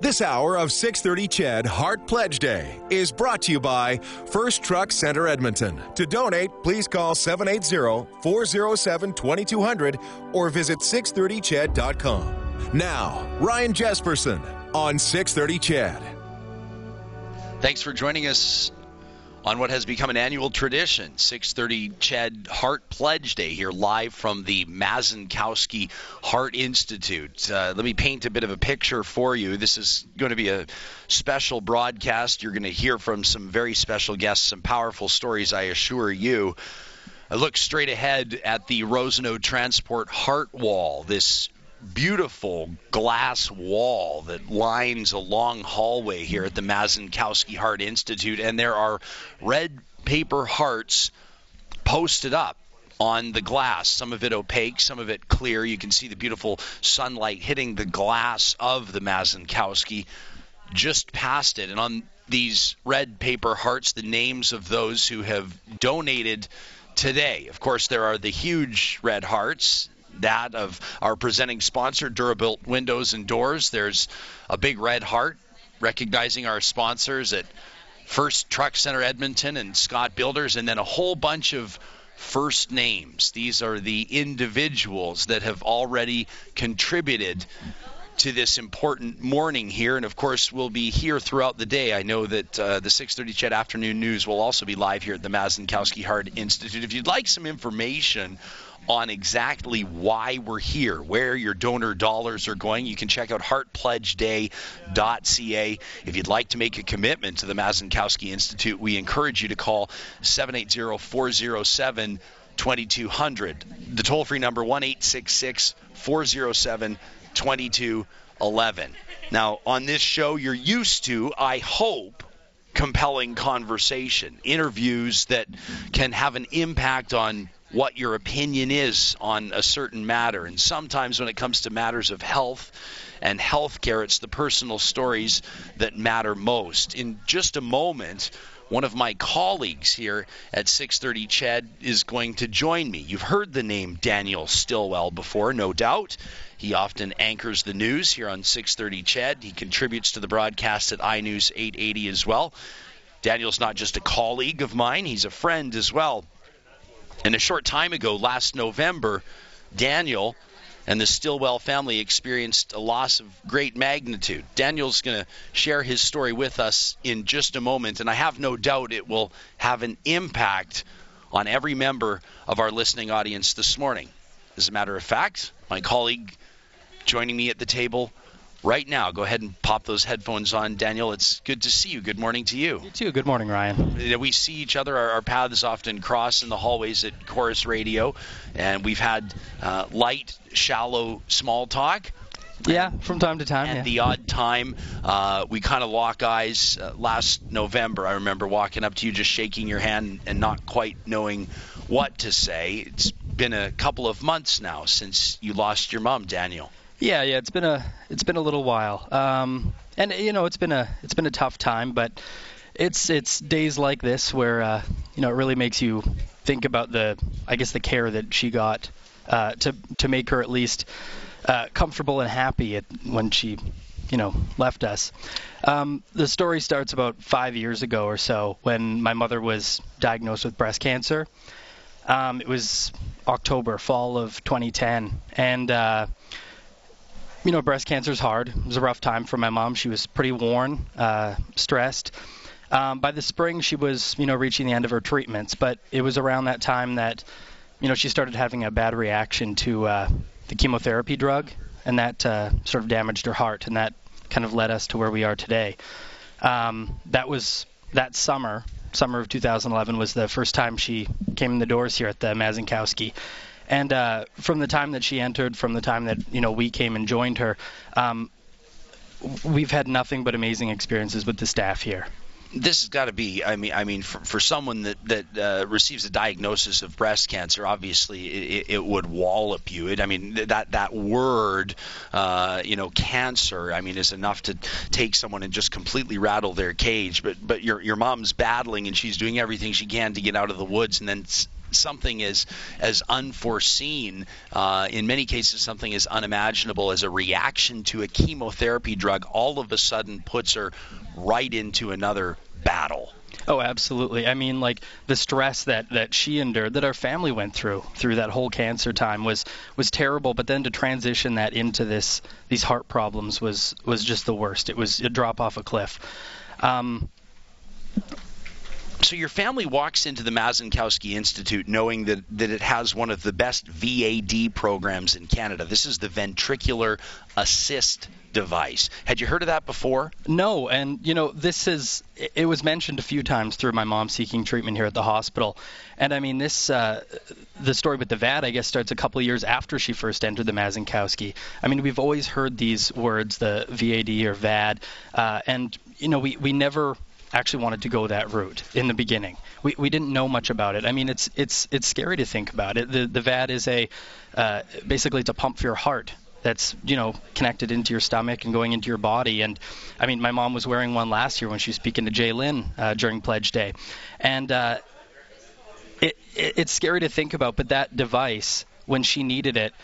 This hour of 630 CHED Heart Pledge Day is brought to you by First Truck Center Edmonton. To donate, please call 780-407-2200 or visit 630ched.com. Now, Ryan Jespersen on 630 CHED. Thanks for joining us on what has become an annual tradition, 6:30 CHED Heart Pledge Day here live from the Mazankowski Heart Institute. Uh, let me paint a bit of a picture for you. This is going to be a special broadcast. You're going to hear from some very special guests, some powerful stories, I assure you. I look straight ahead at the Rosenau Transport Heart Wall, this beautiful glass wall that lines a long hallway here at the Mazankowski Heart Institute, and there are red paper hearts posted up on the glass, some of it opaque, some of it clear. You can see the beautiful sunlight hitting the glass of the Mazankowski just past it. And on these red paper hearts, the names of those who have donated today. Of course, there are the huge red hearts that of our presenting sponsor, Durabuilt Windows and Doors. There's a big red heart recognizing our sponsors at First Truck Center Edmonton and Scott Builders, and then a whole bunch of first names. These are the individuals that have already contributed to this important morning here, and of course we'll be here throughout the day. I know that uh, the 6:30 CHED Afternoon News will also be live here at the Mazankowski Heart Institute. If you'd like some information on exactly why we're here, where your donor dollars are going, you can check out heartpledgeday.ca. If you'd like to make a commitment to the Mazankowski Institute, we encourage you to call 780 407 2200. The toll free number 1 407 2211. Now, on this show, you're used to, I hope, compelling conversation, interviews that can have an impact on what your opinion is on a certain matter. And sometimes when it comes to matters of health and healthcare, it's the personal stories that matter most. In just a moment, one of my colleagues here at 630 CHED is going to join me. You've heard the name Daniel Stillwell before, no doubt. He often anchors the news here on 630 CHED. He contributes to the broadcast at iNews 880 as well. Daniel's not just a colleague of mine, he's a friend as well. And a short time ago, last November, Daniel and the Stillwell family experienced a loss of great magnitude. Daniel's going to share his story with us in just a moment, and I have no doubt it will have an impact on every member of our listening audience this morning. As a matter of fact, my colleague joining me at the table right now. Go ahead and pop those headphones on, Daniel. It's good to see you. Good morning to you. You too. Good morning, Ryan. We see each other. Our, our paths often cross in the hallways at Corus Radio, and we've had uh, light, shallow, small talk. Yeah, from time to time. At yeah. the odd time, uh, we kind of lock eyes. Uh, last November, I remember walking up to you, just shaking your hand and not quite knowing what to say. It's been a couple of months now since you lost your mom, Daniel. Yeah, yeah, it's been a it's been a little while, um, and you know it's been a it's been a tough time, but it's it's days like this where uh, you know it really makes you think about the I guess the care that she got uh, to to make her at least uh, comfortable and happy at, when she you know left us. Um, the story starts about five years ago or so when my mother was diagnosed with breast cancer. Um, it was October, fall of 2010, and uh, you know, breast cancer is hard. It was a rough time for my mom. She was pretty worn, uh, stressed. Um, by the spring, she was, you know, reaching the end of her treatments. But it was around that time that, you know, she started having a bad reaction to uh, the chemotherapy drug, and that uh, sort of damaged her heart, and that kind of led us to where we are today. Um, that was that summer, summer of 2011, was the first time she came in the doors here at the Mazankowski. And uh, from the time that she entered, from the time that you know we came and joined her, um, we've had nothing but amazing experiences with the staff here. This has got to be i mean i mean for, for someone that that uh, receives a diagnosis of breast cancer obviously it, it would wallop you. It, i mean that that word uh, you know cancer i mean is enough to take someone and just completely rattle their cage. But but your your mom's battling and she's doing everything she can to get out of the woods and then something as as unforeseen, uh, in many cases something as unimaginable as a reaction to a chemotherapy drug, all of a sudden puts her right into another battle. Oh, absolutely. I mean, like the stress that that she endured, that our family went through through that whole cancer time was was terrible. But then to transition that into this these heart problems was was just the worst. It was a drop off a cliff. Um, so your family walks into the Mazankowski Institute knowing that, that it has one of the best VAD programs in Canada. This is the ventricular assist device. Had you heard of that before? No, and you know this is it was mentioned a few times through my mom seeking treatment here at the hospital, and I mean this uh, the story with the VAD I guess starts a couple of years after she first entered the Mazankowski. I mean we've always heard these words the VAD or VAD, uh, and you know we we never actually wanted to go that route in the beginning. We, we didn't know much about it. I mean, it's it's it's scary to think about it. The the VAD is a uh, basically it's a pump for your heart that's you know connected into your stomach and going into your body. And I mean, my mom was wearing one last year when she was speaking to Jay Lynn uh, during Pledge Day, and uh, it, it it's scary to think about. But that device, when she needed it,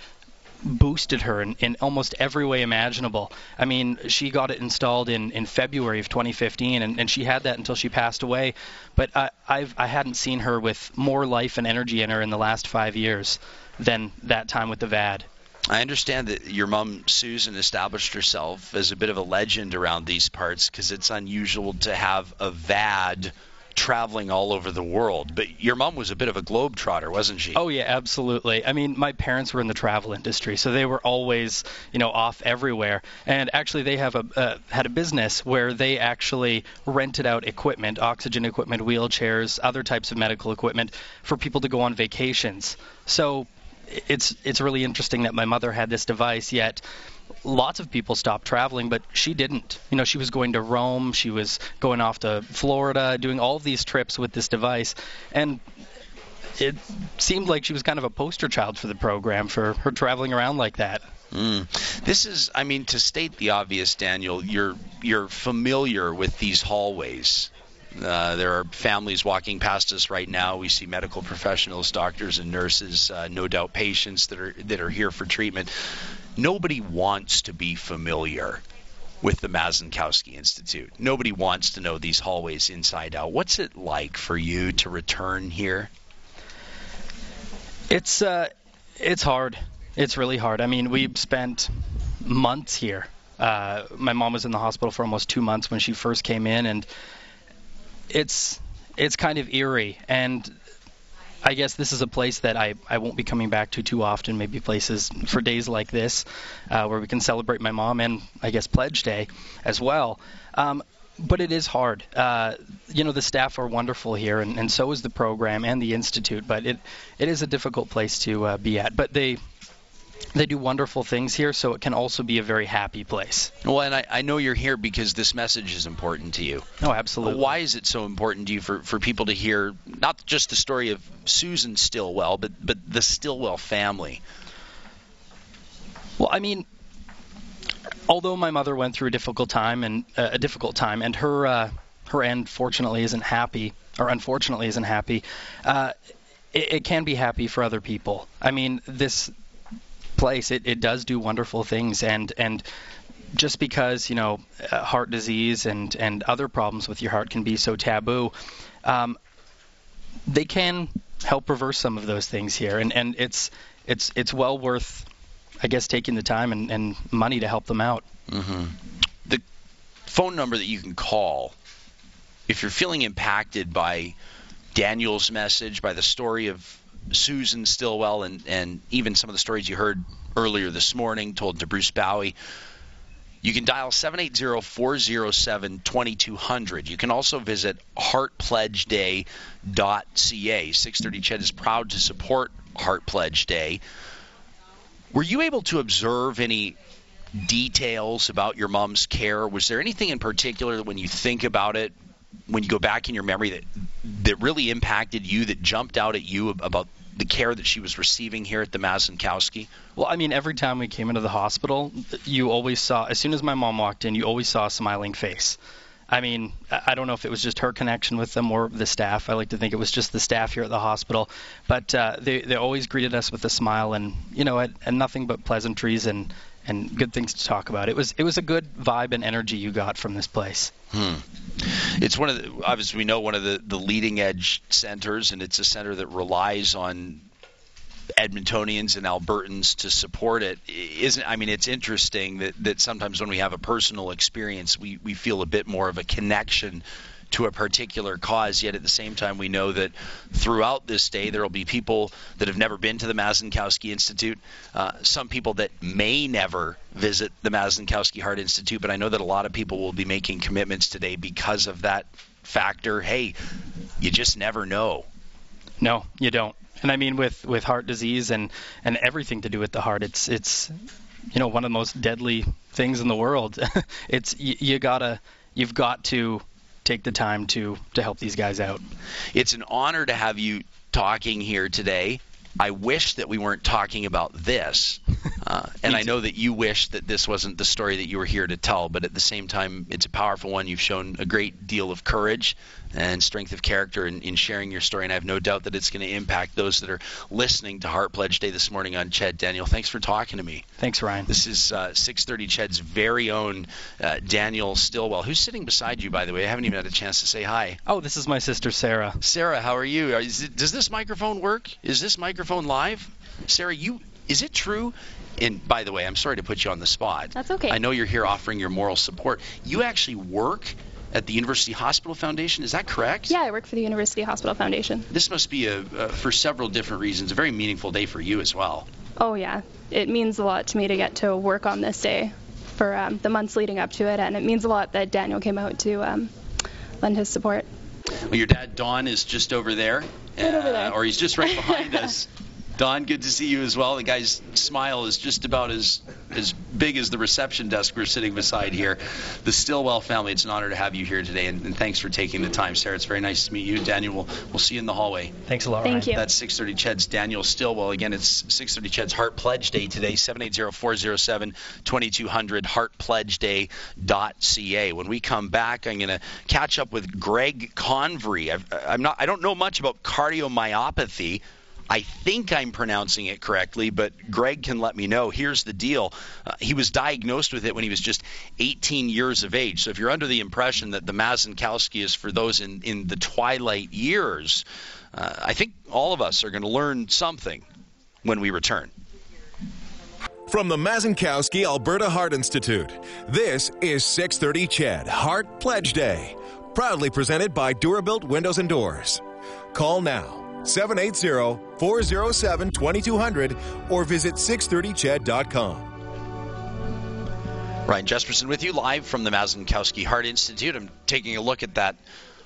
boosted her in, in almost every way imaginable. I mean, she got it installed in, in February of 2015, and, and she had that until she passed away. But I, I've I hadn't seen her with more life and energy in her in the last five years than that time with the VAD. I understand that your mom Susan established herself as a bit of a legend around these parts because it's unusual to have a VAD traveling all over the world. But your mom was a bit of a globetrotter, wasn't she? Oh yeah, absolutely. I mean, my parents were in the travel industry, so they were always, you know, off everywhere. And actually, they have a uh, had a business where they actually rented out equipment, oxygen equipment, wheelchairs, other types of medical equipment for people to go on vacations. So it's it's really interesting that my mother had this device yet lots of people stopped traveling, but she didn't. You know, she was going to Rome, she was going off to Florida, doing all these trips with this device, and it seemed like she was kind of a poster child for the program for her traveling around like that. Mm. This is, I mean, to state the obvious, Daniel, you're you're familiar with these hallways. Uh, there are families walking past us right now. We see medical professionals, doctors and nurses, uh, no doubt patients that are that are here for treatment nobody wants to be familiar with the Mazankowski Institute. Nobody wants to know these hallways inside out. What's it like for you to return here? It's uh, it's hard. It's really hard. I mean, we spent months here. Uh, my mom was in the hospital for almost two months when she first came in, and it's it's kind of eerie. And I guess this is a place that I, I won't be coming back to too often. Maybe places for days like this uh, where we can celebrate my mom and I guess Pledge Day as well. Um, but it is hard. Uh, you know, the staff are wonderful here, and, and so is the program and the institute. But it it is a difficult place to uh, be at. But they they do wonderful things here, so it can also be a very happy place. Well, and I, I, know you're here because this message is important to you. Oh, absolutely. Why is it so important to you for, for people to hear not just the story of Susan Stillwell, but, but the Stillwell family? Well, I mean, although my mother went through a difficult time and uh, a difficult time, and her uh, her end fortunately isn't happy, or unfortunately isn't happy. Uh, it, it can be happy for other people. I mean, this place, it, it does do wonderful things. And and just because you know uh, heart disease and and other problems with your heart can be so taboo, um, they can help reverse some of those things here. And and it's it's it's well worth, I guess, taking the time and, and money to help them out. Mm-hmm. The phone number that you can call if you're feeling impacted by Daniel's message, by the story of Susan Stillwell and, and even some of the stories you heard earlier this morning told to Bruce Bowie. You can dial 780-407-2200. You can also visit heartpledgeday.ca. 630 Ched is proud to support Heart Pledge Day. Were you able to observe any details about your mom's care? Was there anything in particular that when you think about it when you go back in your memory that that really impacted you, that jumped out at you about the care that she was receiving here at the Mazankowski? Well, I mean, every time we came into the hospital, you always saw, as soon as my mom walked in, you always saw a smiling face. I mean, I don't know if it was just her connection with them or the staff. I like to think it was just the staff here at the hospital. But uh, they they always greeted us with a smile and you know and, and nothing but pleasantries and and good things to talk about. It was it was a good vibe and energy you got from this place. Hmm. It's one of the obviously we know one of the the leading edge centers, and it's a center that relies on Edmontonians and Albertans to support it. Isn't I mean it's interesting that, that sometimes when we have a personal experience we, we feel a bit more of a connection to a particular cause yet at the same time we know that throughout this day there will be people that have never been to the Mazankowski Institute. Uh, some people that may never visit the Mazankowski Heart Institute but I know that a lot of people will be making commitments today because of that factor. Hey you just never know. No you don't. And I mean with with heart disease and and everything to do with the heart, it's it's you know one of the most deadly things in the world. it's you, you gotta you've got to take the time to to help these guys out. It's an honor to have you talking here today. I wish that we weren't talking about this. Uh, and I know that you wish that this wasn't the story that you were here to tell, but at the same time, it's a powerful one. You've shown a great deal of courage and strength of character in, in sharing your story, and I have no doubt that it's going to impact those that are listening to Heart Pledge Day this morning on Ched. Daniel, thanks for talking to me. Thanks, Ryan. This is uh, 6:30 Ched's very own uh, Daniel Stillwell, who's sitting beside you, by the way. I haven't even had a chance to say hi. Oh, this is my sister Sarah. Sarah, how are you? It, does this microphone work? Is this microphone live? Sarah, you is it true and by the way, I'm sorry to put you on the spot. That's okay. I know you're here offering your moral support. You actually work at the University Hospital Foundation. Is that correct? Yeah, I work for the University Hospital Foundation. This must be a, uh, for several different reasons, a very meaningful day for you as well. Oh yeah, it means a lot to me to get to work on this day for um, the months leading up to it, and it means a lot that Daniel came out to um, lend his support. Well, your dad Don is just over there, right over there. Uh, or he's just right behind us. Don, good to see you as well. The guy's smile is just about as as big as the reception desk we're sitting beside here. The Stillwell family, it's an honor to have you here today, and, and thanks for taking the time, Sarah. It's very nice to meet you. Daniel, we'll, we'll see you in the hallway. Thanks a lot, Thank Ryan. you. That's 6:30 Ched's Daniel Stillwell. Again, it's 6:30 Ched's Heart Pledge Day today. 780-407-2200 heartpledgeday.ca. When we come back, I'm going to catch up with Greg Convery. I've, I'm not. I don't know much about cardiomyopathy. I think I'm pronouncing it correctly, but Greg can let me know. Here's the deal. Uh, he was diagnosed with it when he was just 18 years of age. So if you're under the impression that the Mazankowski is for those in, in the twilight years, uh, I think all of us are going to learn something when we return. From the Mazankowski Alberta Heart Institute, this is 630 CHED Heart Pledge Day, proudly presented by Durabuilt Windows and Doors. Call now 780 407 2200 or visit 630ched.com. Ryan Jespersen with you live from the Mazankowski Heart Institute. I'm taking a look at that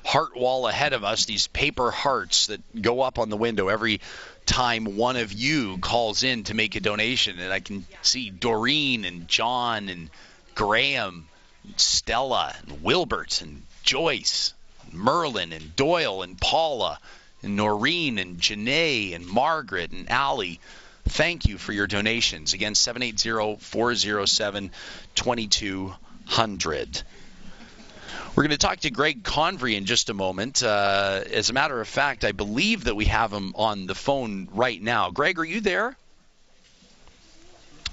heart wall ahead of us, these paper hearts that go up on the window every time one of you calls in to make a donation. And I can see Doreen and John and Graham, and Stella and Wilbert and Joyce, Merlin and Doyle and Paula and Noreen and Janae and Margaret and Allie. Thank you for your donations. Again, 780 407 2200. We're going to talk to Greg Convery in just a moment. Uh, as a matter of fact, I believe that we have him on the phone right now. Greg, are you there?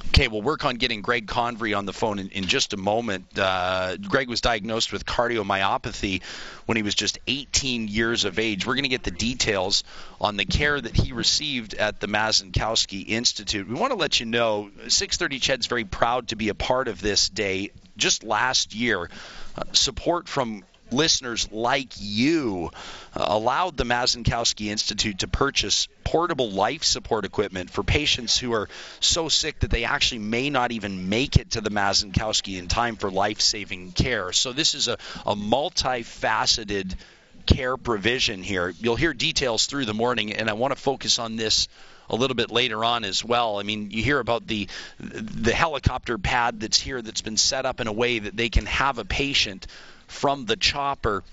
Okay, we'll work on getting Greg Convery on the phone in, in just a moment. Uh, Greg was diagnosed with cardiomyopathy when he was just 18 years of age. We're going to get the details on the care that he received at the Mazankowski Institute. We want to let you know 630 Ched's very proud to be a part of this day. Just last year, uh, support from listeners like you uh, allowed the Mazankowski Institute to purchase portable life support equipment for patients who are so sick that they actually may not even make it to the Mazankowski in time for life saving care. So, this is a, a multifaceted care provision here. You'll hear details through the morning, and I want to focus on this a little bit later on as well. I mean, you hear about the the helicopter pad that's here that's been set up in a way that they can have a patient from the chopper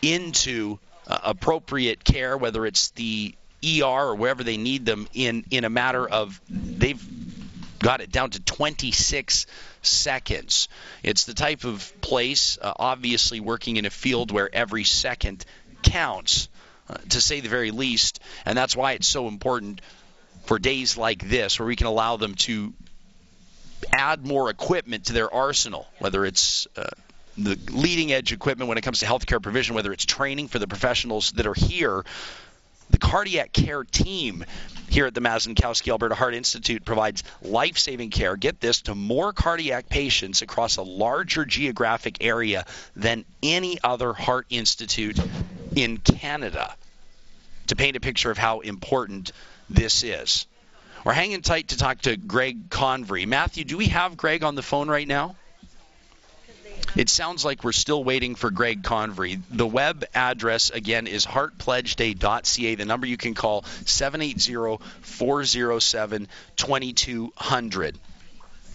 into uh, appropriate care, whether it's the ER or wherever they need them in in a matter of they've got it down to 26 seconds. It's the type of place, uh, obviously, working in a field where every second counts, uh, to say the very least, and that's why it's so important for days like this where we can allow them to add more equipment to their arsenal, whether it's uh, the leading edge equipment when it comes to healthcare provision, whether it's training for the professionals that are here. The cardiac care team here at the Mazankowski Alberta Heart Institute provides life saving care, get this, to more cardiac patients across a larger geographic area than any other heart institute in Canada. To paint a picture of how important this is. We're hanging tight to talk to Greg Convery. Matthew, do we have Greg on the phone right now? It sounds like we're still waiting for Greg Convery. The web address, again, is heartpledgeday.ca. The number you can call 780 407 2200.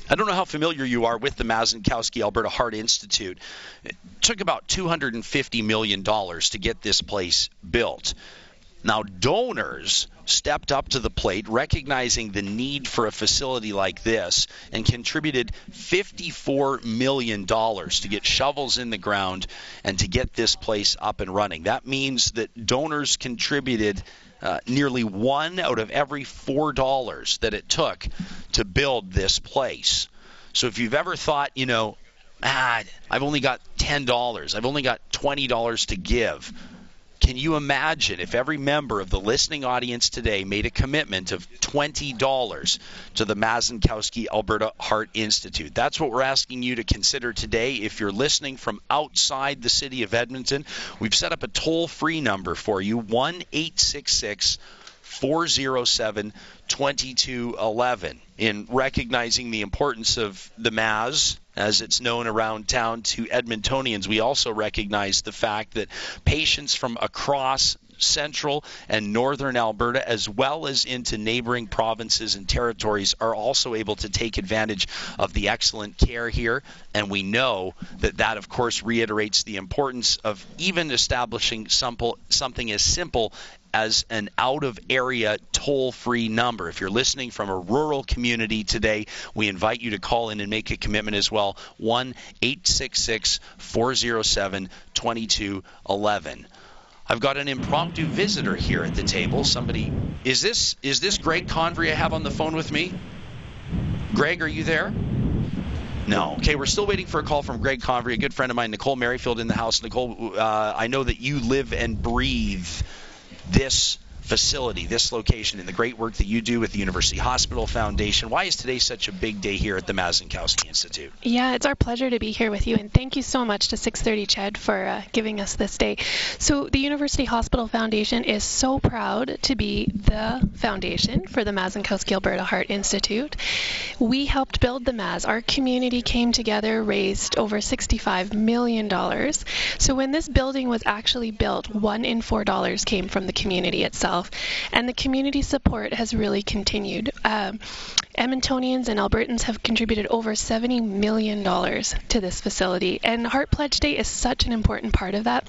I don't know how familiar you are with the Mazankowski Alberta Heart Institute. It took about $250 million to get this place built. Now, donors stepped up to the plate, recognizing the need for a facility like this, and contributed $54 million to get shovels in the ground and to get this place up and running. That means that donors contributed uh, nearly one out of every four dollars that it took to build this place. So if you've ever thought, you know, ah, I've only got $10, I've only got $20 to give, can you imagine if every member of the listening audience today made a commitment of $20 to the Mazankowski Alberta Heart Institute? That's what we're asking you to consider today. If you're listening from outside the city of Edmonton, we've set up a toll free number for you 1 866 407 2211 in recognizing the importance of the Maz as it's known around town to Edmontonians. We also recognize the fact that patients from across central and northern Alberta, as well as into neighboring provinces and territories, are also able to take advantage of the excellent care here. And we know that that, of course, reiterates the importance of even establishing simple, something as simple as an out of area toll free number. If you're listening from a rural community today, we invite you to call in and make a commitment as well. 1 866 407 2211. I've got an impromptu visitor here at the table. Somebody is this is this Greg Convery I have on the phone with me? Greg, are you there? No. Okay, we're still waiting for a call from Greg Convery, a good friend of mine, Nicole Merrifield in the house. Nicole, uh, I know that you live and breathe this facility, this location, and the great work that you do with the University Hospital Foundation. Why is today such a big day here at the Mazankowski Institute? Yeah, it's our pleasure to be here with you, and thank you so much to 630 CHED for uh, giving us this day. So, the University Hospital Foundation is so proud to be the foundation for the Mazankowski Alberta Heart Institute. We helped build the Maz. Our community came together, raised over $65 million. So, when this building was actually built, one in four dollars came from the community itself and the community support has really continued. Um, Edmontonians and Albertans have contributed over $70 million to this facility, and Heart Pledge Day is such an important part of that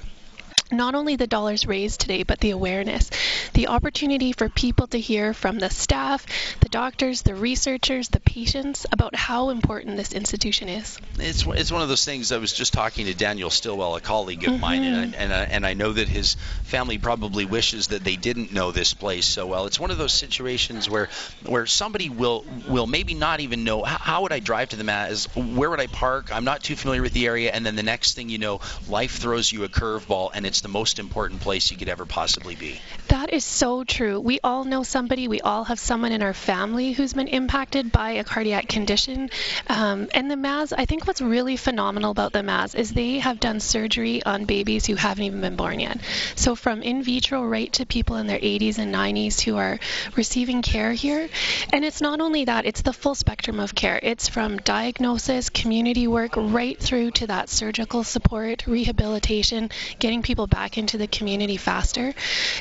not only the dollars raised today, but the awareness, the opportunity for people to hear from the staff, the doctors, the researchers, the patients about how important this institution is. It's, it's one of those things. I was just talking to Daniel Stillwell, a colleague of mm-hmm. mine, and I, and, I, and I know that his family probably wishes that they didn't know this place so well. It's one of those situations where where somebody will will maybe not even know how, how would I drive to the Maz, where would I park? I'm not too familiar with the area, and then the next thing you know, life throws you a curveball, and it's it's the most important place you could ever possibly be. That is so true. We all know somebody, we all have someone in our family who's been impacted by a cardiac condition. Um, and the Maz, I think what's really phenomenal about the Maz is they have done surgery on babies who haven't even been born yet. So from in vitro right to people in their 80s and 90s who are receiving care here. And it's not only that, it's the full spectrum of care. It's from diagnosis, community work, right through to that surgical support, rehabilitation, getting people back into the community faster.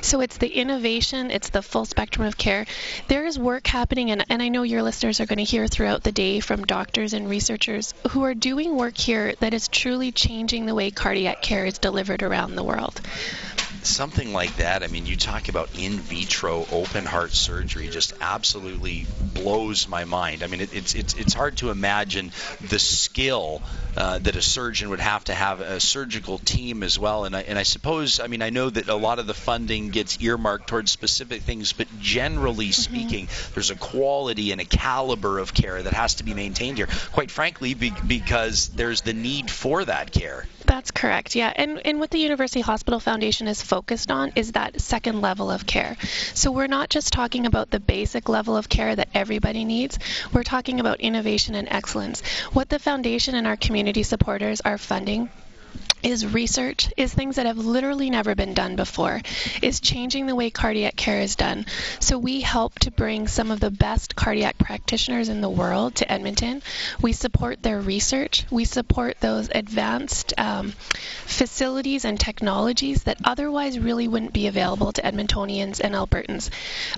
So it's the innovation, it's the full spectrum of care. There is work happening, and, and I know your listeners are going to hear throughout the day from doctors and researchers who are doing work here that is truly changing the way cardiac care is delivered around the world. Something like that, I mean, you talk about in vitro open heart surgery, just absolutely blows my mind. I mean, it, it's it's it's hard to imagine the skill uh, that a surgeon would have to have, a surgical team as well. And I, and I suppose, I mean, I know that a lot of the funding gets earmarked towards specific things, but generally mm-hmm. speaking, mm-hmm. there's a quality and a caliber of care that has to be maintained here. Quite frankly, be, because there's the need for that care. That's correct. Yeah, and and what the University Hospital Foundation is focused on is that second level of care. So we're not just talking about the basic level of care that everybody needs. We're talking about innovation and excellence. What the foundation and our community supporters are funding is research, is things that have literally never been done before, is changing the way cardiac care is done. So we help to bring some of the best cardiac practitioners in the world to Edmonton. We support their research. We support those advanced um, facilities and technologies that otherwise really wouldn't be available to Edmontonians and Albertans.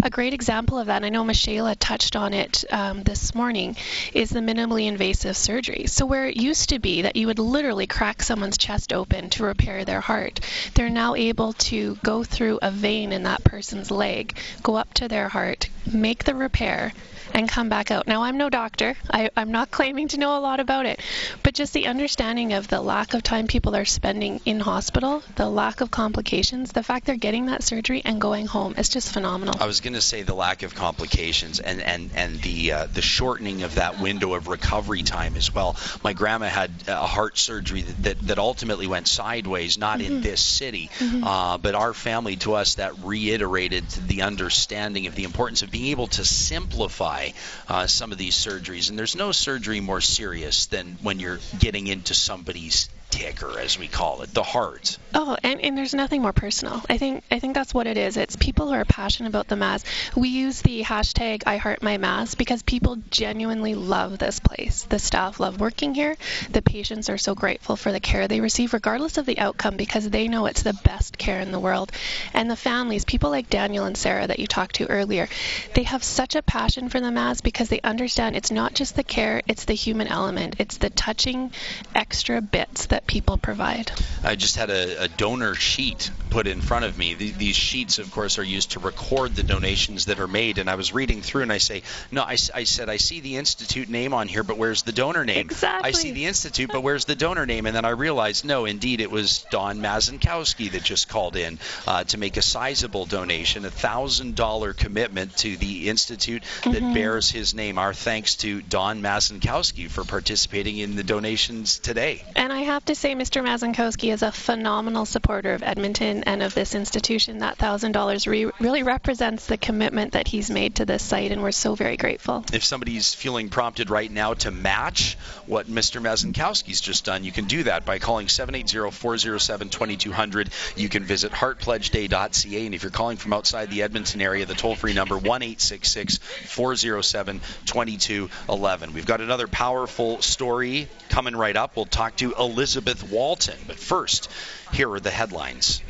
A great example of that, and I know Michaela touched on it um, this morning, is the minimally invasive surgery. So where it used to be that you would literally crack someone's chest open to repair their heart. They're now able to go through a vein in that person's leg, go up to their heart, make the repair, and come back out. Now, I'm no doctor. I, am not claiming to know a lot about it, but just the understanding of the lack of time people are spending in hospital, the lack of complications, the fact they're getting that surgery and going home, it's just phenomenal. I was going to say the lack of complications and and and the uh, the shortening of that window of recovery time as well. My grandma had a heart surgery that that, that ultimately went sideways, not mm-hmm. in this city, mm-hmm. uh, but our family to us that reiterated the understanding of the importance of being able to simplify uh, some of these surgeries. And there's no surgery more serious than when you're getting into somebody's ticker, as we call it, the heart. Oh, and, and there's nothing more personal. I think I think that's what it is. It's people who are passionate about the Maz. We use the hashtag I Heart My Maz because people genuinely love this place. The staff love working here. The patients are so grateful for the care they receive, regardless of the outcome, because they know it's the best care in the world. And the families, people like Daniel and Sarah that you talked to earlier, they have such a passion for the Maz because they understand it's not just the care, it's the human element. It's the touching extra bits that that people provide. I just had a, a donor sheet put in front of me. The, these sheets, of course, are used to record the donations that are made. And I was reading through and I say, no, I, I said, I see the Institute name on here, but where's the donor name? Exactly. I see the Institute, but where's the donor name? And then I realized, no, indeed, it was Don Mazankowski that just called in uh, to make a sizable donation, a $1,000 commitment to the Institute that mm-hmm. bears his name. Our thanks to Don Mazankowski for participating in the donations today. And I have to say, Mr. Mazankowski is a phenomenal supporter of Edmonton and of this institution. That $1,000 re- really represents the commitment that he's made to this site, and we're so very grateful. If somebody's feeling prompted right now to match what Mr. Mazankowski's just done, you can do that by calling 780-407-2200. You can visit heartpledgeday.ca, and if you're calling from outside the Edmonton area, the toll-free number 1-866-407-2211. We've got another powerful story coming right up. We'll talk to Elizabeth Walton, but first, here are the headlines.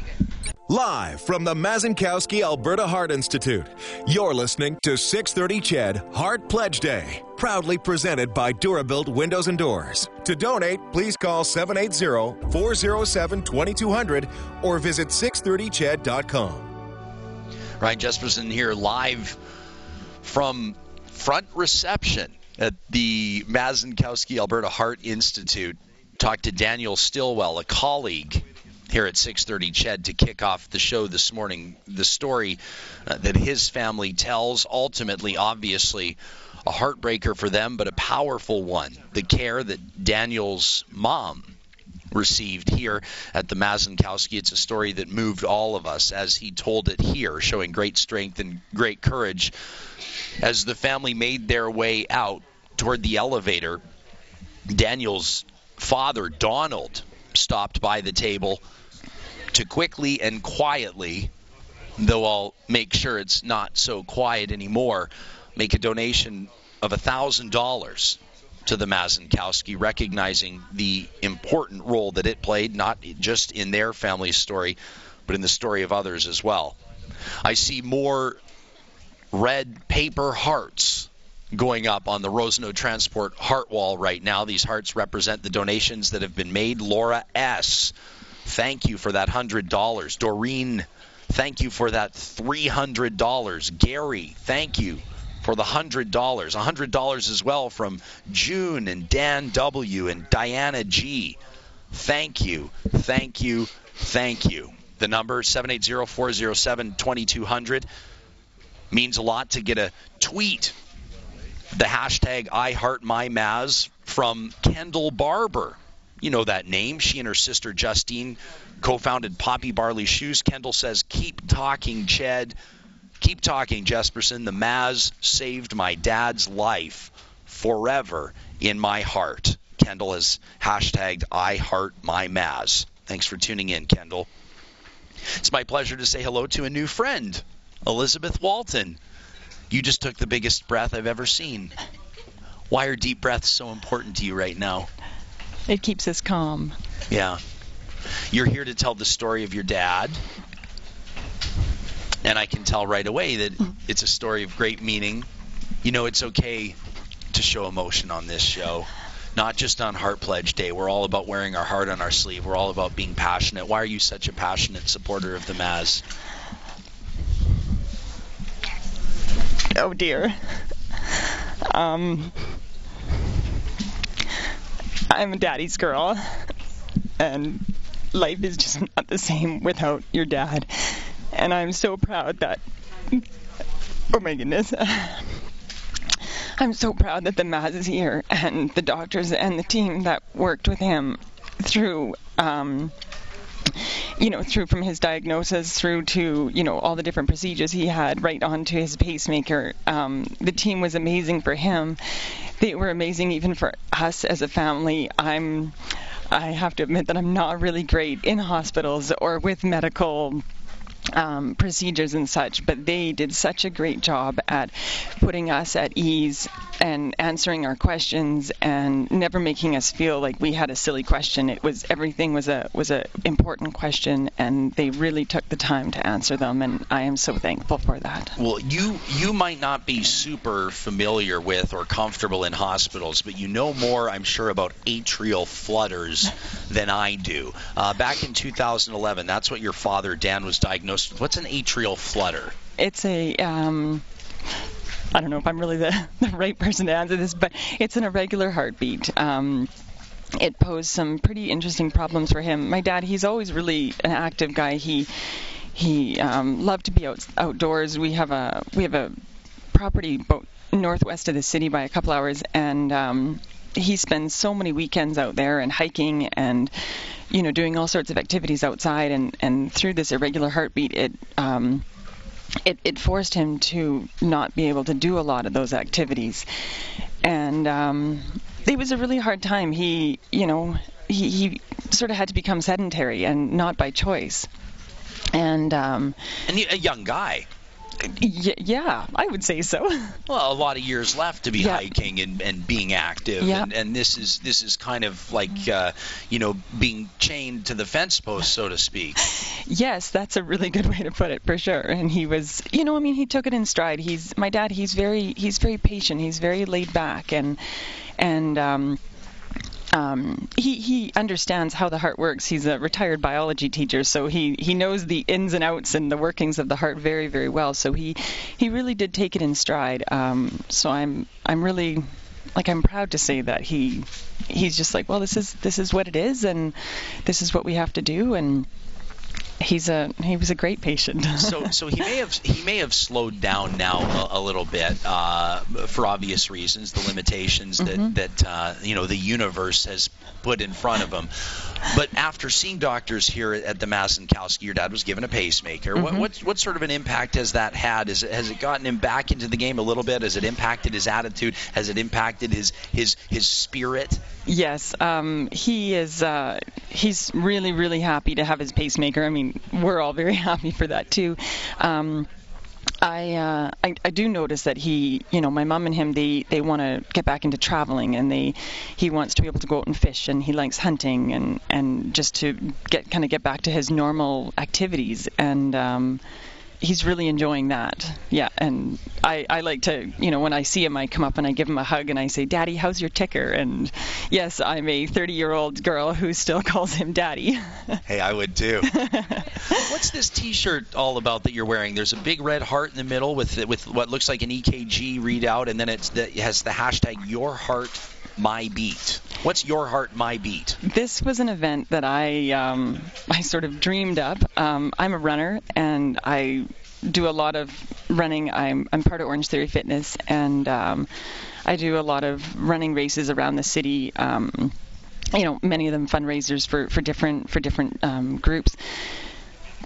Live from the Mazankowski Alberta Heart Institute, you're listening to 630 CHED Heart Pledge Day, proudly presented by Durabuilt Windows and Doors. To donate, please call 780-407-2200 or visit 630ched.com. Ryan Jespersen here live from front reception at the Mazankowski Alberta Heart Institute. Talked to Daniel Stillwell, a colleague here at 6:30 Ched to kick off the show this morning. The story uh, that his family tells, ultimately, obviously, a heartbreaker for them, but a powerful one. The care that Daniel's mom received here at the Mazankowski. It's a story that moved all of us as he told it here, showing great strength and great courage as the family made their way out toward the elevator. Daniel's father, Donald, stopped by the table to quickly and quietly, though I'll make sure it's not so quiet anymore, make a donation of $1,000 to the Mazankowski, recognizing the important role that it played, not just in their family's story, but in the story of others as well. I see more red paper hearts going up on the Rosenau Transport heart wall right now. These hearts represent the donations that have been made. Laura S thank you for that $100. Doreen, thank you for that $300. Gary, thank you for the $100. $100 as well from June and Dan W. and Diana G. Thank you, thank you, thank you. The number 780-407-2200 means a lot to get a tweet. The hashtag I heart my Maz from Kendall Barber. You know that name. She and her sister Justine co-founded Poppy Barley Shoes. Kendall says, "Keep talking, Ched. Keep talking, Jespersen. The Maz saved my dad's life forever in my heart." Kendall has hashtagged I heart my Maz. Thanks for tuning in, Kendall. It's my pleasure to say hello to a new friend, Elizabeth Walton. You just took the biggest breath I've ever seen. Why are deep breaths so important to you right now? It keeps us calm. Yeah. You're here to tell the story of your dad. And I can tell right away that it's a story of great meaning. You know, it's okay to show emotion on this show not just on Heart Pledge Day. We're all about wearing our heart on our sleeve. We're all about being passionate. Why are you such a passionate supporter of the Maz? Oh dear. Um, I'm a daddy's girl, and life is just not the same without your dad. And I'm so proud that. Oh my goodness. I'm so proud that the Maz is here and the doctors and the team that worked with him through. Um, you know, through from his diagnosis through to, you know, all the different procedures he had, right on to his pacemaker. Um, the team was amazing for him. They were amazing even for us as a family. I'm, I have to admit that I'm not really great in hospitals or with medical um, procedures and such, but they did such a great job at putting us at ease and answering our questions and never making us feel like we had a silly question. It was everything was a was a important question, and they really took the time to answer them, and I am so thankful for that. Well, you you might not be super familiar with or comfortable in hospitals, but you know more, I'm sure, about atrial flutters than I do. Uh, back in 2011, that's what your father Dan was diagnosed diagnosed What's an atrial flutter? It's a um, I don't know if I'm really the, the right person to answer this, but it's an irregular heartbeat. Um, it posed some pretty interesting problems for him. My dad, he's always really an active guy. He he um, loved to be out, outdoors. We have a we have a property boat northwest of the city by a couple hours, and um, he spends so many weekends out there and hiking and you know, doing all sorts of activities outside, and and through this irregular heartbeat, it um, it, it forced him to not be able to do a lot of those activities, and um, it was a really hard time. He, you know, he, he sort of had to become sedentary and not by choice. And um, and a young guy. Y- yeah, I would say so. Well, a lot of years left to be yeah. hiking and, and being active, yeah. and, and this is this is kind of like uh, you know being chained to the fence post, so to speak. Yes, that's a really good way to put it for sure. And he was, you know, I mean, he took it in stride. He's my dad. He's very he's very patient. He's very laid back, and and um, um, he he understands how the heart works. He's a retired biology teacher, so he he knows the ins and outs and the workings of the heart very very well. So he he really did take it in stride. Um, so I'm I'm really like I'm proud to say that he he's just like well this is this is what it is and this is what we have to do and he's a he was a great patient. so so he may have he may have slowed down now a, a little bit uh, for obvious reasons, the limitations that mm-hmm. that uh, you know the universe has put in front of him. But after seeing doctors here at the Mazankowski, your dad was given a pacemaker. Mm-hmm. What, what, what sort of an impact has that had? Is it, has it gotten him back into the game a little bit? Has it impacted his attitude? Has it impacted his his his spirit? Yes, um, he is. Uh, he's really really happy to have his pacemaker. I mean, we're all very happy for that too. Um, I, uh, I, I do notice that he, you know, my mom and him, they they want to get back into traveling, and they he wants to be able to go out and fish, and he likes hunting, and and just to get kind of get back to his normal activities, and um, he's really enjoying that. Yeah, and I, I like to, you know, when I see him, I come up and I give him a hug and I say, Daddy, how's your ticker? And yes, I'm a 30 year old girl who still calls him Daddy. hey, I would too. What's this T-shirt all about that you're wearing? There's a big red heart in the middle with with what looks like an EKG readout, and then it's the, it has the hashtag Your Heart My Beat. What's Your Heart My Beat? This was an event that I um, I sort of dreamed up. Um, I'm a runner, and I do a lot of running. I'm I'm part of Orange Theory Fitness, and um, I do a lot of running races around the city. Um, you know, many of them fundraisers for, for different for different um, groups.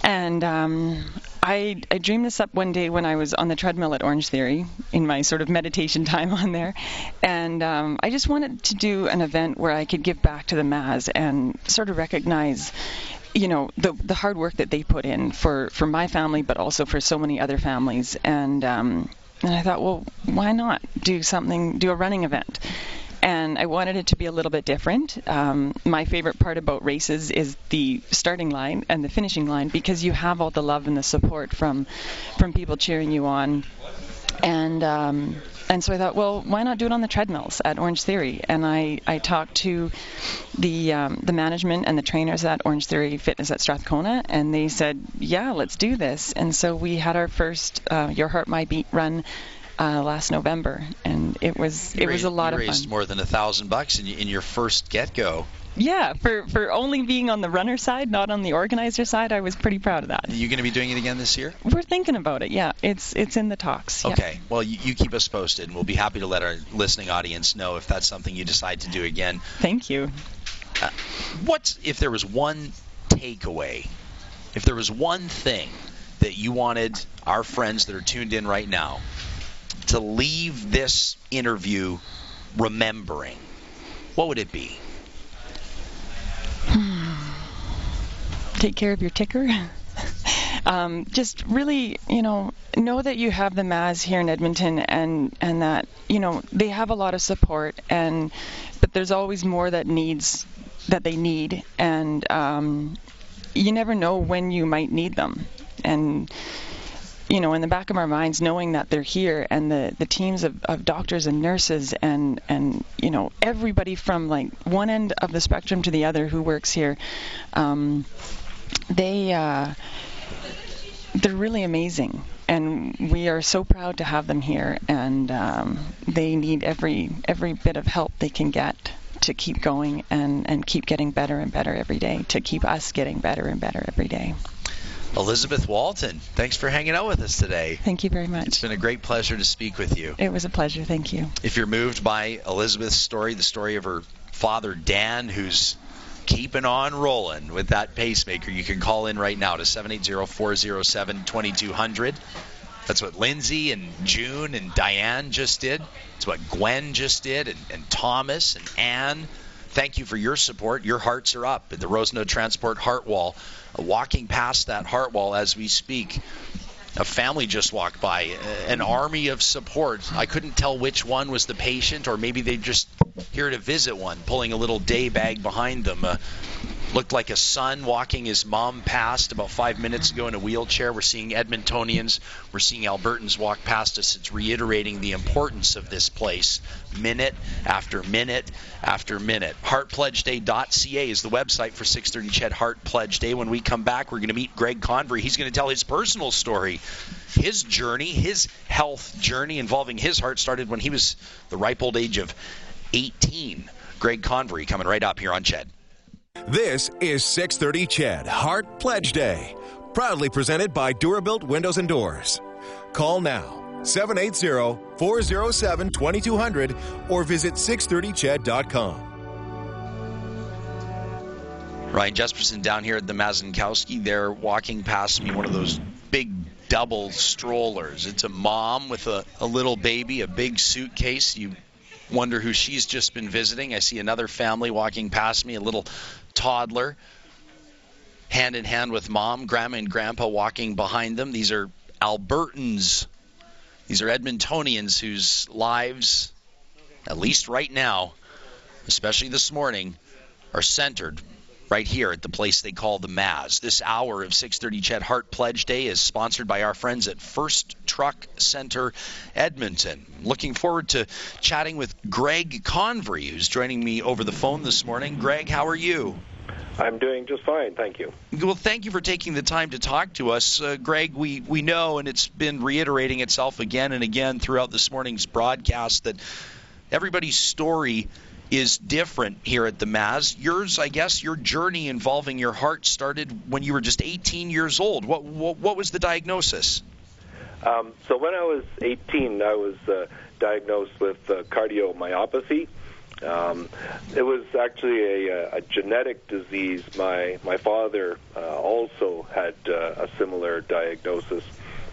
And um, I, I dreamed this up one day when I was on the treadmill at Orangetheory in my sort of meditation time on there. And um, I just wanted to do an event where I could give back to the Maz and sort of recognize you know the the hard work that they put in for for my family but also for so many other families and um and I thought well why not do something do a running event and I wanted it to be a little bit different. Um, my favorite part about races is the starting line and the finishing line because you have all the love and the support from from people cheering you on, and um, and so I thought, well, why not do it on the treadmills at Orangetheory? And I, I talked to the um, the management and the trainers at Orangetheory Fitness at Strathcona, and they said, yeah, let's do this. And so we had our first uh, Your Heart My Beat run uh, last November, and it was you it raised, was a lot of you of raised more than a thousand bucks in, in your first get go. Yeah, for for only being on the runner side, not on the organizer side, I was pretty proud of that. Are you going to be doing it again this year? We're thinking about it. Yeah, it's it's in the talks. yeah. Okay. Well, you, you keep us posted, and we'll be happy to let our listening audience know if that's something you decide to do again. Thank you. Uh, what's if there was one takeaway, if there was one thing that you wanted our friends that are tuned in right now to leave this interview remembering, what would it be? Take care of your ticker. um, just really, you know, know that you have the Maz here in Edmonton, and and that you know they have a lot of support, and but there's always more that needs that they need, and um, you never know when you might need them, and you know, in the back of our minds, knowing that they're here and the, the teams of, of doctors and nurses and, and, you know, everybody from like one end of the spectrum to the other who works here, um, they, uh, they're really amazing. And we are so proud to have them here. And um, they need every, every bit of help they can get to keep going and, and keep getting better and better every day, to keep us getting better and better every day. Elizabeth Walton, thanks for hanging out with us today. Thank you very much. It's been a great pleasure to speak with you. It was a pleasure. Thank you. If you're moved by Elizabeth's story, the story of her father Dan, who's keeping on rolling with that pacemaker, you can call in right now to 780-407-2200. That's what Lindsay and June and Diane just did. It's what Gwen just did, and, and Thomas and Anne. Thank you for your support. Your hearts are up at the Rosenau Transport Heart Wall. Walking past that heart wall as we speak, a family just walked by, an army of support. I couldn't tell which one was the patient, or maybe they just here to visit one, pulling a little day bag behind them. Uh, looked like a son walking his mom past about five minutes ago in a wheelchair. We're seeing Edmontonians, we're seeing Albertans walk past us. It's reiterating the importance of this place, minute after minute after minute. HeartPledgeDay.ca is the website for 630 CHED Heart Pledge Day. When we come back, we're going to meet Greg Convery. He's going to tell his personal story. His journey, his health journey involving his heart started when he was the ripe old age of 18. Greg Convery coming right up here on CHED. This is 630 CHED Heart Pledge Day, proudly presented by Durabuilt Windows and Doors. Call now 780-407-2200 or visit 630ched.com. Ryan Jespersen down here at the Mazankowski. They're walking past me one of those big double strollers. It's a mom with a, a little baby, a big suitcase. You wonder who she's just been visiting. I see another family walking past me, a little toddler, hand in hand with mom, grandma and grandpa walking behind them. These are Albertans. These are Edmontonians whose lives, at least right now, especially this morning, are centered right here at the place they call the Maz. This hour of 6:30 CHED Heart Pledge Day is sponsored by our friends at First Truck Center Edmonton. Looking forward to chatting with Greg Convery, who's joining me over the phone this morning. Greg, how are you? I'm doing just fine, thank you. Well, thank you for taking the time to talk to us. Uh, Greg, we, we know, and it's been reiterating itself again and again throughout this morning's broadcast, that everybody's story is different here at the Maz. Yours, I guess, your journey involving your heart started when you were just 18 years old. What what, what was the diagnosis? Um, so when I was 18, I was uh, diagnosed with uh, cardiomyopathy. Um, it was actually a, a, genetic disease. My my father uh, also had uh, a similar diagnosis.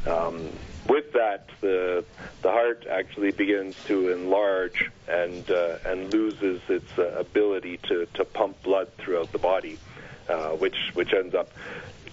Um, with that, the the heart actually begins to enlarge and uh, and loses its uh, ability to, to pump blood throughout the body, uh, which which ends up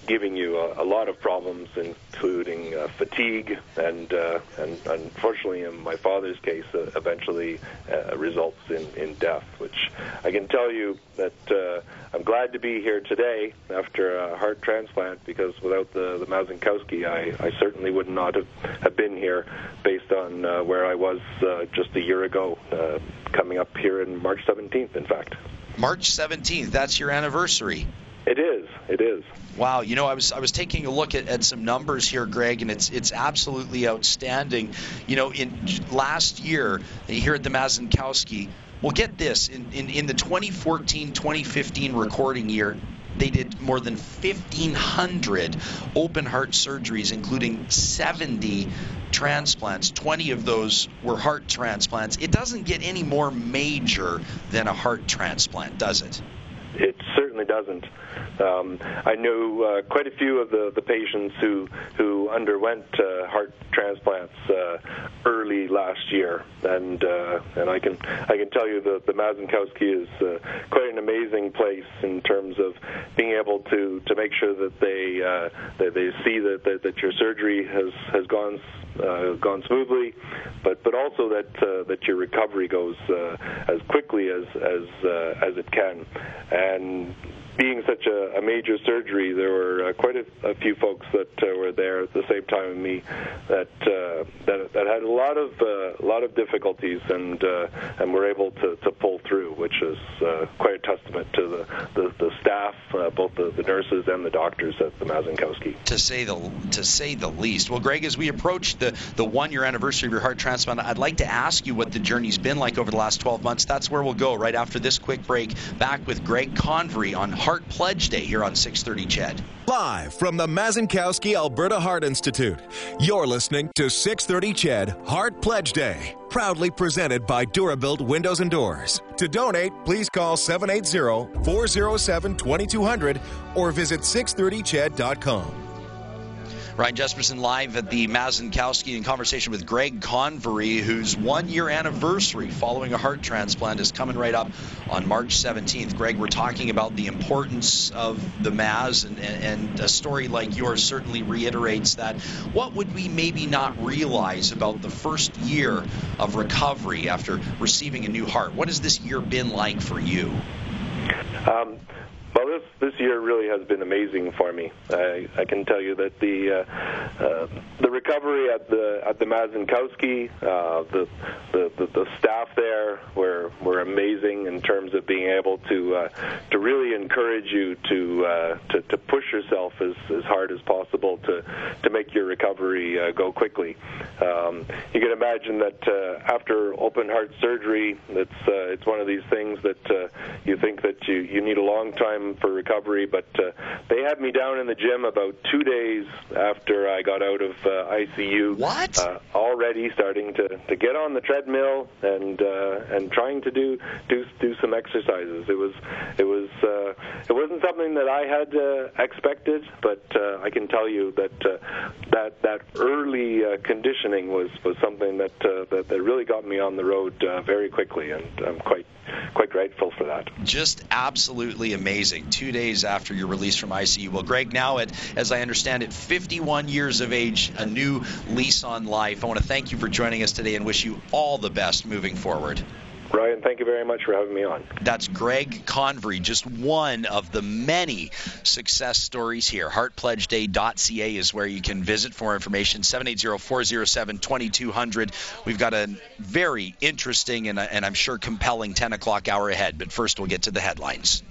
giving you a, a lot of problems, including uh, fatigue, and uh, and unfortunately, in my father's case, uh, eventually uh, results in, in death. Which I can tell you that uh, I'm glad to be here today after a heart transplant because without the the Mazankowski, I, I certainly would not have, have been here based on uh, where I was uh, just a year ago, uh, coming up here in March 17th, in fact. March 17th, that's your anniversary. It is. It is. Wow, you know, I was I was taking a look at, at some numbers here, Greg, and it's it's absolutely outstanding. You know, in last year here at the Mazankowski, well, get this in, in, in the 2014-2015 recording year, they did more than 1,500 open heart surgeries, including 70 transplants. 20 of those were heart transplants. It doesn't get any more major than a heart transplant, does it? It certainly doesn't. Um, I know uh, quite a few of the, the patients who who underwent uh, heart transplants uh, early last year, and uh, and I can I can tell you that the Mazankowski is uh, quite an amazing place in terms of being able to, to make sure that they uh, that they see that, that, that your surgery has has gone uh, gone smoothly, but but also that uh, that your recovery goes uh, as quickly as as uh, as it can, and being such a, a major surgery, there were uh, quite a, a, few folks that uh, were there at the same time as me that uh, that, that had a lot of uh, a lot of difficulties and uh, and were able to, to pull through, which is uh, quite a testament to the the, the staff, both the, the nurses and the doctors at the Mazankowski. To say the to say the least. Well, Greg, as we approach the the one year anniversary of your heart transplant, I'd like to ask you what the journey's been like over the last 12 months. That's where we'll go right after this quick break. Back with Greg Convery on Heart Pledge Day here on 630 CHED. Live from the Mazankowski Alberta Heart Institute, you're listening to 630 CHED Heart Pledge Day. Proudly presented by Durabuilt Windows and Doors. To donate, please call 780 407 2200 or visit 630ched.com. Ryan Jespersen live at the Mazankowski in conversation with Greg Convery, whose one year anniversary following a heart transplant is coming right up on March 17th. Greg, we're talking about the importance of the Maz, and, and a story like yours certainly reiterates that. What would we maybe not realize about the first year of recovery after receiving a new heart? What has this year been like for you? Um, well, this this year really has been amazing for me. I, I can tell you that the uh, uh, the recovery at the at the Mazankowski, uh, the, the, the the staff there were were amazing in terms of being able to uh, to really encourage you to, uh, to to push yourself as as hard as possible to to make your recovery uh, go quickly. Um, you can imagine that uh, after open heart surgery, it's uh, it's one of these things that uh, you think that you you need a long time for recovery, but uh, they had me down in the gym about two days after I got out of uh, ICU. What? Uh, already starting to, to get on the treadmill and uh, and trying to do do do some exercises. It was it was uh, it wasn't something that I had uh, expected, but uh, I can tell you that uh, that that early uh, conditioning was was something that, uh, that that really got me on the road uh, very quickly, and I'm quite quite grateful for that. Just absolutely amazing. Two days after your release from ICU. Well, Greg, now at, as I understand it, 51 years of age, a new lease on life. I want to thank you for joining us today and wish you all the best moving forward. Ryan, thank you very much for having me on. That's Greg Convery, just one of the many success stories here. HeartPledgeDay.ca is where you can visit for information. 780-407-2200. We've got a very interesting and, and I'm sure compelling 10 o'clock hour ahead. But first, we'll get to the headlines.